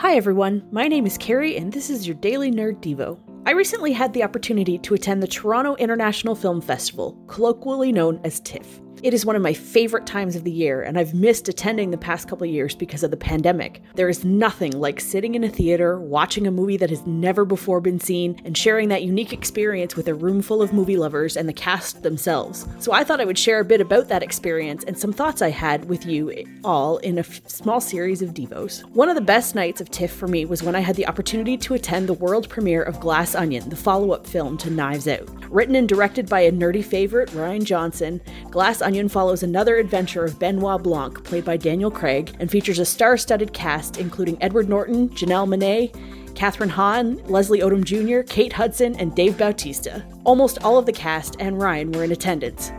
Hi everyone, my name is Carrie and this is your Daily Nerd Devo. I recently had the opportunity to attend the Toronto International Film Festival, colloquially known as TIFF. It is one of my favorite times of the year, and I've missed attending the past couple years because of the pandemic. There is nothing like sitting in a theater, watching a movie that has never before been seen, and sharing that unique experience with a room full of movie lovers and the cast themselves. So I thought I would share a bit about that experience and some thoughts I had with you all in a f- small series of Devos. One of the best nights of TIFF for me was when I had the opportunity to attend the world premiere of Glass Onion, the follow up film to Knives Out. Written and directed by a nerdy favorite, Rian Johnson, Glass follows another adventure of Benoit Blanc, played by Daniel Craig, and features a star studded cast including Edward Norton, Janelle Monáe, Kathryn Hahn, Leslie Odom Jr., Kate Hudson, and Dave Bautista. Almost all of the cast and Rian were in attendance.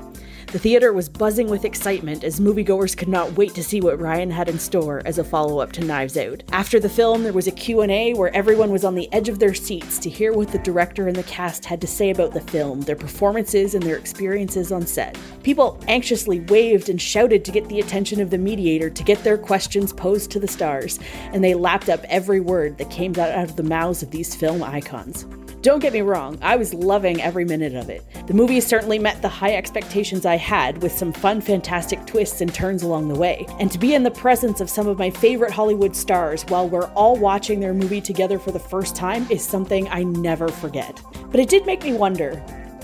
The theater was buzzing with excitement as moviegoers could not wait to see what Rian had in store as a follow-up to Knives Out. After the film, there was a Q&A where everyone was on the edge of their seats to hear what the director and the cast had to say about the film, their performances and their experiences on set. People anxiously waved and shouted to get the attention of the mediator to get their questions posed to the stars, and they lapped up every word that came out of the mouths of these film icons. Don't get me wrong, I was loving every minute of it. The movie certainly met the high expectations I had, with some fun, fantastic twists and turns along the way. And to be in the presence of some of my favorite Hollywood stars while we're all watching their movie together for the first time is something I never forget. But it did make me wonder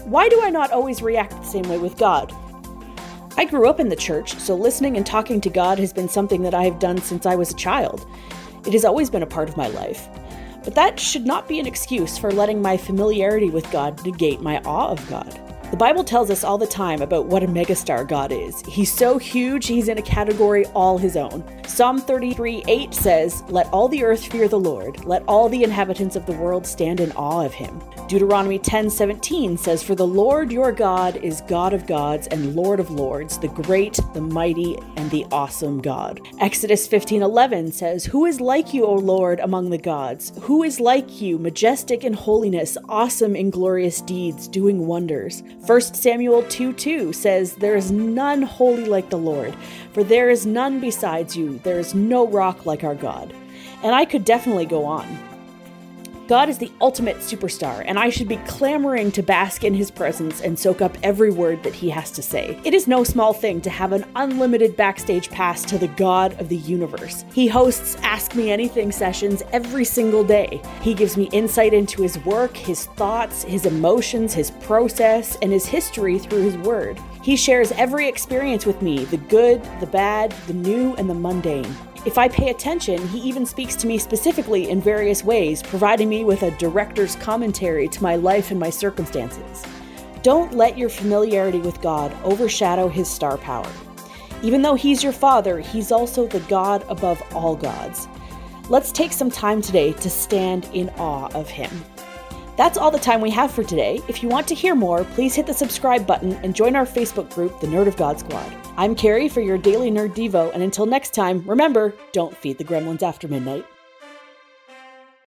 why do I not always react the same way with God? I grew up in the church, so listening and talking to God has been something that I have done since I was a child. It has always been a part of my life. But that should not be an excuse for letting my familiarity with God negate my awe of God. The Bible tells us all the time about what a megastar God is. He's so huge, he's in a category all his own. Psalm 33 8 says, Let all the earth fear the Lord, let all the inhabitants of the world stand in awe of him. Deuteronomy 10 17 says, For the Lord your God is God of gods and Lord of lords, the great, the mighty, and the awesome God. Exodus 15 11 says, Who is like you, O Lord, among the gods? Who is like you, majestic in holiness, awesome in glorious deeds, doing wonders? 1 Samuel 2 2 says, There is none holy like the Lord, for there is none besides you, there is no rock like our God. And I could definitely go on. God is the ultimate superstar, and I should be clamoring to bask in his presence and soak up every word that he has to say. It is no small thing to have an unlimited backstage pass to the God of the universe. He hosts Ask Me Anything sessions every single day. He gives me insight into his work, his thoughts, his emotions, his process, and his history through his word. He shares every experience with me the good, the bad, the new, and the mundane. If I pay attention, he even speaks to me specifically in various ways, providing me with a director's commentary to my life and my circumstances. Don't let your familiarity with God overshadow his star power. Even though he's your father, he's also the God above all gods. Let's take some time today to stand in awe of him. That's all the time we have for today. If you want to hear more, please hit the subscribe button and join our Facebook group, The Nerd of God Squad. I'm Carrie for your daily Nerd Devo, and until next time, remember don't feed the gremlins after midnight.